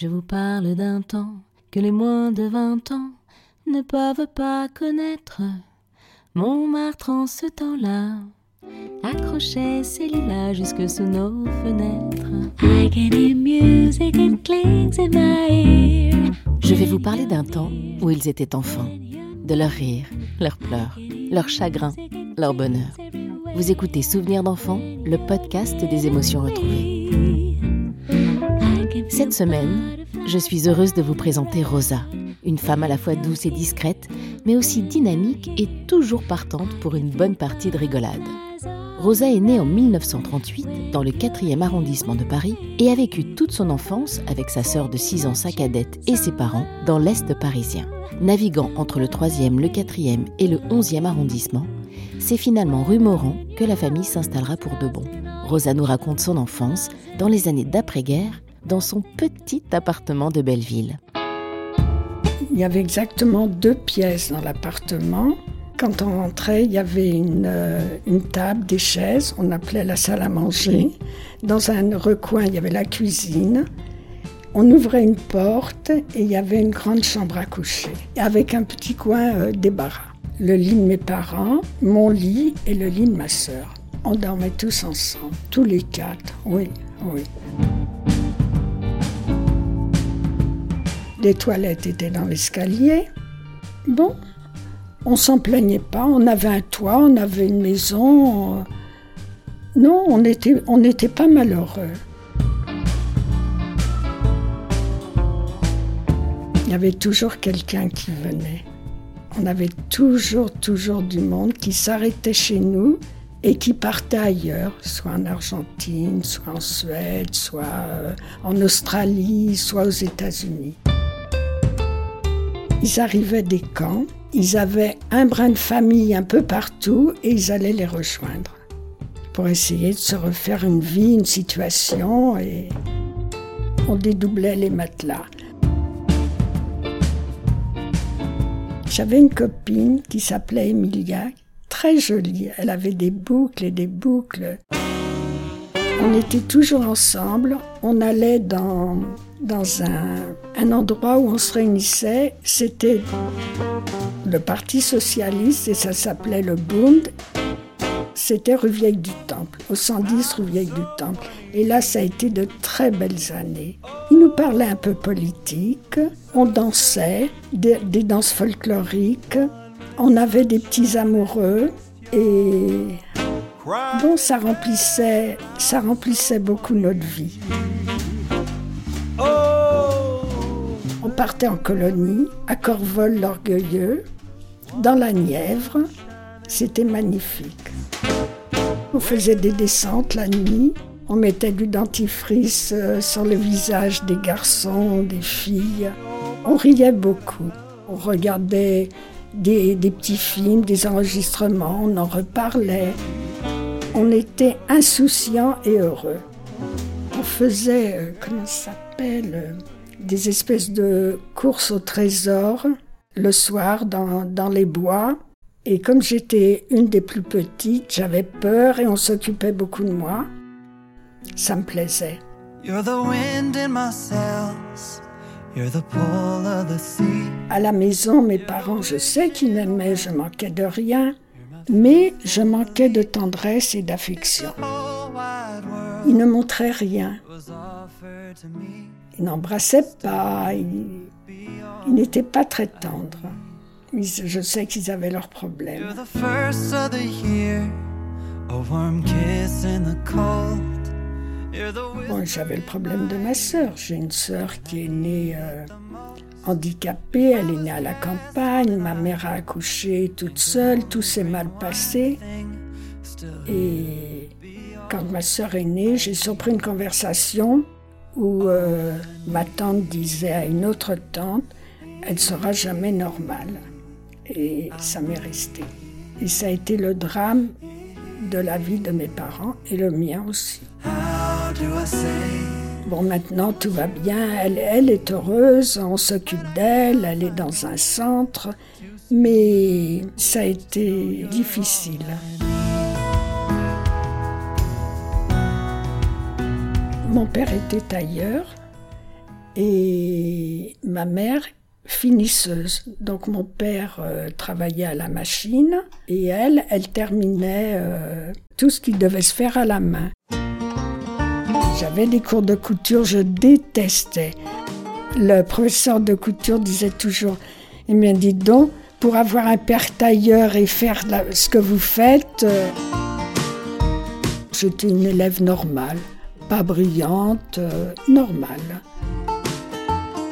Je vous parle d'un temps que les moins de vingt ans ne peuvent pas connaître. Montmartre en ce temps-là accrochait ses lilas jusque sous nos fenêtres. Je vais vous parler d'un temps où ils étaient enfants, de leur rire, leurs pleurs, leurs chagrins, leur bonheur. Vous écoutez Souvenirs d'enfants, le podcast des émotions retrouvées. Cette semaine, je suis heureuse de vous présenter Rosa, une femme à la fois douce et discrète, mais aussi dynamique et toujours partante pour une bonne partie de rigolade. Rosa est née en 1938 dans le 4e arrondissement de Paris et a vécu toute son enfance avec sa sœur de 6 ans, sa cadette et ses parents dans l'Est parisien. Naviguant entre le 3e, le 4e et le 11e arrondissement, c'est finalement rue Morand que la famille s'installera pour de bon. Rosa nous raconte son enfance dans les années d'après-guerre dans son petit appartement de Belleville. Il y avait exactement deux pièces dans l'appartement. Quand on rentrait, il y avait une, euh, une, table, des chaises, on appelait la salle à manger. Dans un recoin, il y avait la cuisine. On ouvrait une porte et il y avait une grande chambre à coucher, avec un petit coin euh, débarras. Le lit de mes parents, mon lit et le lit de ma sœur. On dormait tous ensemble, tous les quatre, oui, oui. Les toilettes étaient dans l'escalier. Bon, on s'en plaignait pas. On avait un toit, on avait une maison. Non, on n'était était pas malheureux. Il y avait toujours quelqu'un qui venait. On avait toujours, toujours du monde qui s'arrêtait chez nous et qui partait ailleurs, soit en Argentine, soit en Suède, soit euh, en Australie, soit aux États-Unis. Ils arrivaient des camps, ils avaient un brin de famille un peu partout et ils allaient les rejoindre pour essayer de se refaire une vie, une situation et on dédoublait les matelas. J'avais une copine qui s'appelait Emilia, très jolie. Elle avait des boucles et des boucles. On était toujours ensemble. On allait dans dans un, endroit où on se réunissait. C'était le Parti socialiste et ça s'appelait le Bund. C'était rue Vieille du Temple, au 110 rue Vieille du Temple. Et là, ça a été de très belles années. Il nous parlait un peu politique, on dansait, des, des danses folkloriques, on avait des petits amoureux et bon, ça remplissait, ça remplissait beaucoup notre vie. Partait en colonie, à Corvol l'Orgueilleux, dans la Nièvre. C'était magnifique. On faisait des descentes la nuit. On mettait du dentifrice euh, sur le visage des garçons, des filles. On riait beaucoup. On regardait des, petits films, des enregistrements, on en reparlait. On était insouciants et heureux. On faisait, euh, comment ça s'appelle des espèces de courses au trésor le soir dans, dans les bois. Et comme j'étais une des plus petites, j'avais peur et on s'occupait beaucoup de moi. Ça me plaisait. À la maison, mes parents, je sais qu'ils m'aimaient, je manquais de rien, mais je manquais de tendresse et d'affection. Ils ne montraient rien. Ils n'embrassaient pas, ils, n'étaient pas très tendres. je sais qu'ils avaient leurs problèmes. Bon, j'avais le problème de ma sœur. J'ai une sœur qui est née euh, handicapée, elle est née à la campagne, ma mère a accouché toute seule, tout s'est mal passé. Et quand ma sœur est née, j'ai surpris une conversation où euh, ma tante disait à une autre tante, elle sera jamais normale. Et ça m'est resté. Et ça a été le drame de la vie de mes parents et le mien aussi. Bon, maintenant tout va bien, elle, elle est heureuse, on s'occupe d'elle, elle est dans un centre, mais ça a été difficile. Mon père était tailleur et ma mère finisseuse. Donc mon père euh, travaillait à la machine et elle, elle terminait euh, tout ce qui devait se faire à la main. J'avais des cours de couture, je détestais. Le professeur de couture disait toujours, il m'a dit donc, pour avoir un père tailleur et faire ce que vous faites, euh, j'étais une élève normale, pas brillante, normale.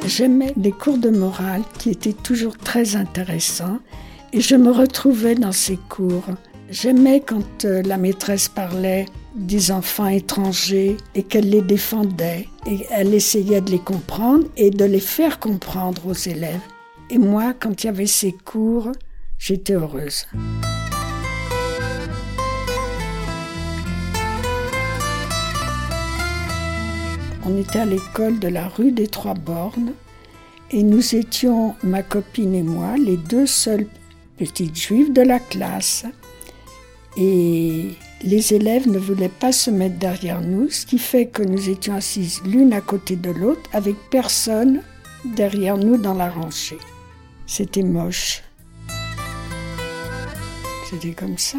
J'aimais des cours de morale qui étaient toujours très intéressants et je me retrouvais dans ces cours. J'aimais quand euh, la maîtresse parlait des enfants étrangers et qu'elle les défendait et elle essayait de les comprendre et de les faire comprendre aux élèves. Et moi, quand il y avait ces cours, j'étais heureuse. On était à l'école de la rue des Trois Bornes et nous étions, ma copine et moi, les deux seules petites juives de la classe. Et les élèves ne voulaient pas se mettre derrière nous, ce qui fait que nous étions assises l'une à côté de l'autre avec personne derrière nous dans la rangée. C'était moche. C'était comme ça.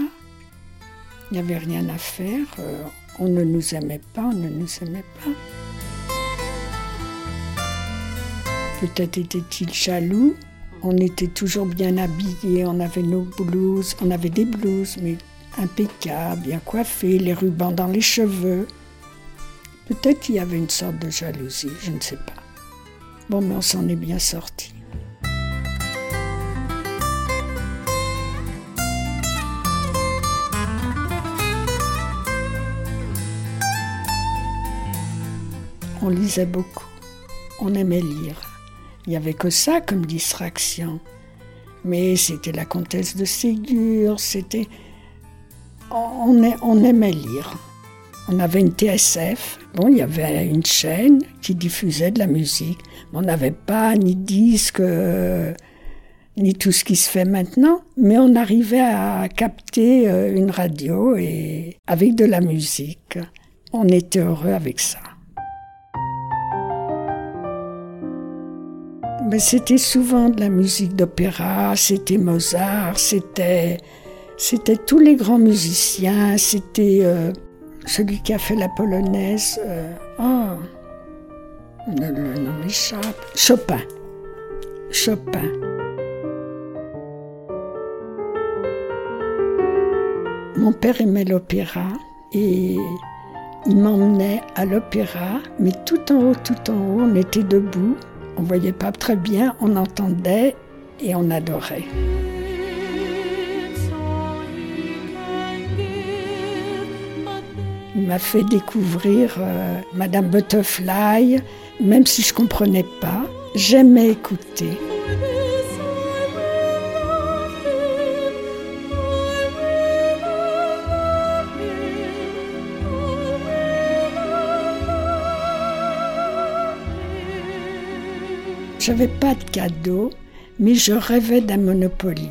Il n'y avait rien à faire. Euh, on ne nous aimait pas, on ne nous aimait pas. Peut-être était-il jaloux. On était toujours bien habillés, on avait nos blouses, on avait des blouses, mais impeccables, bien coiffées, les rubans dans les cheveux. Peut-être qu'il y avait une sorte de jalousie, je ne sais pas. Bon, mais on s'en est bien sorti. On lisait beaucoup, on aimait lire. Il n'y avait que ça comme distraction. Mais c'était la comtesse de Ségur, c'était... On, aimait lire. On avait une TSF, bon, il y avait une chaîne qui diffusait de la musique. On n'avait pas ni disque, ni tout ce qui se fait maintenant, mais on arrivait à capter euh, une radio et avec de la musique. On était heureux avec ça. C'était souvent de la musique d'opéra, c'était Mozart, c'était tous les grands musiciens, c'était euh, celui qui a fait la polonaise. Euh, oh, le, nom m'échappe. Chopin. Chopin. Mon père aimait l'opéra et il m'emmenait à l'opéra, mais tout en haut, tout en haut, on était debout on voyait pas très bien, on entendait et on adorait. Il m'a fait découvrir euh, Madame Butterfly, même si je comprenais pas, j'aimais écouter. J'avais pas de cadeau, mais je rêvais d'un Monopoly.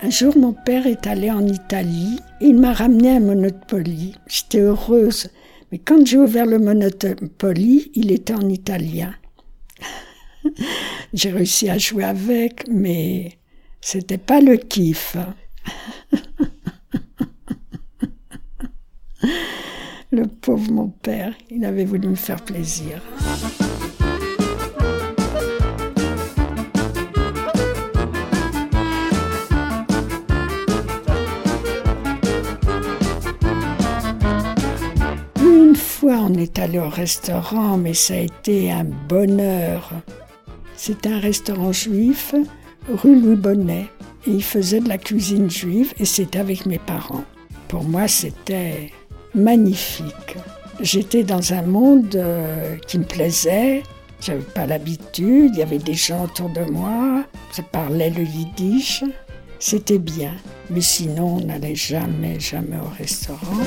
Un jour, mon père est allé en Italie il m'a ramené un Monopoly. J'étais heureuse, mais quand j'ai ouvert le Monopoly, il était en italien. j'ai réussi à jouer avec, mais c'était pas le kiff. le pauvre mon père, il avait voulu me faire plaisir. On est allé au restaurant, mais ça a été un bonheur. C'était un restaurant juif, rue Louis Bonnet. Et il faisait de la cuisine juive et c'était avec mes parents. Pour moi, c'était magnifique. J'étais dans un monde euh, qui me plaisait. J'avais pas l'habitude. Il y avait des gens autour de moi. Je parlais le yiddish. C'était bien. Mais sinon, on n'allait jamais, jamais au restaurant.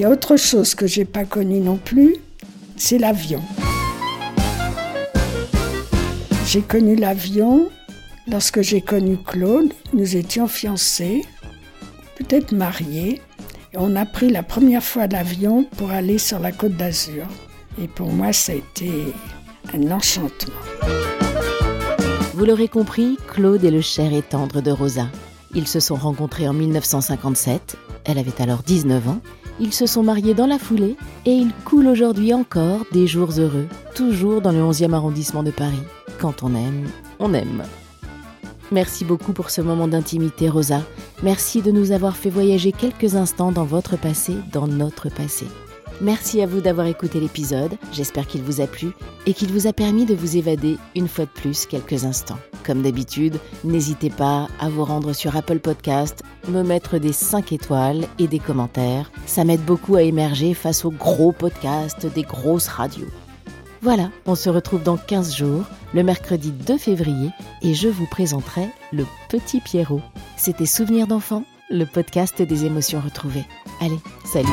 Il y a autre chose que j'ai pas connue non plus, c'est l'avion. J'ai connu l'avion lorsque j'ai connu Claude. Nous étions fiancés, peut-être mariés. Et on a pris la première fois l'avion pour aller sur la côte d'Azur. Et pour moi, ça a été un enchantement. Vous l'aurez compris, Claude est le cher et tendre de Rosa. Ils se sont rencontrés en 1957, elle avait alors 19 ans, ils se sont mariés dans la foulée et ils coulent aujourd'hui encore des jours heureux, toujours dans le 11e arrondissement de Paris. Quand on aime, on aime. Merci beaucoup pour ce moment d'intimité, Rosa. Merci de nous avoir fait voyager quelques instants dans votre passé, dans notre passé. Merci à vous d'avoir écouté l'épisode, j'espère qu'il vous a plu et qu'il vous a permis de vous évader une fois de plus quelques instants. Comme d'habitude, n'hésitez pas à vous rendre sur Apple Podcast, me mettre des 5 étoiles et des commentaires. Ça m'aide beaucoup à émerger face aux gros podcasts des grosses radios. Voilà, on se retrouve dans 15 jours, le mercredi 2 février, et je vous présenterai le petit Pierrot. C'était Souvenirs d'enfant, le podcast des émotions retrouvées. Allez, salut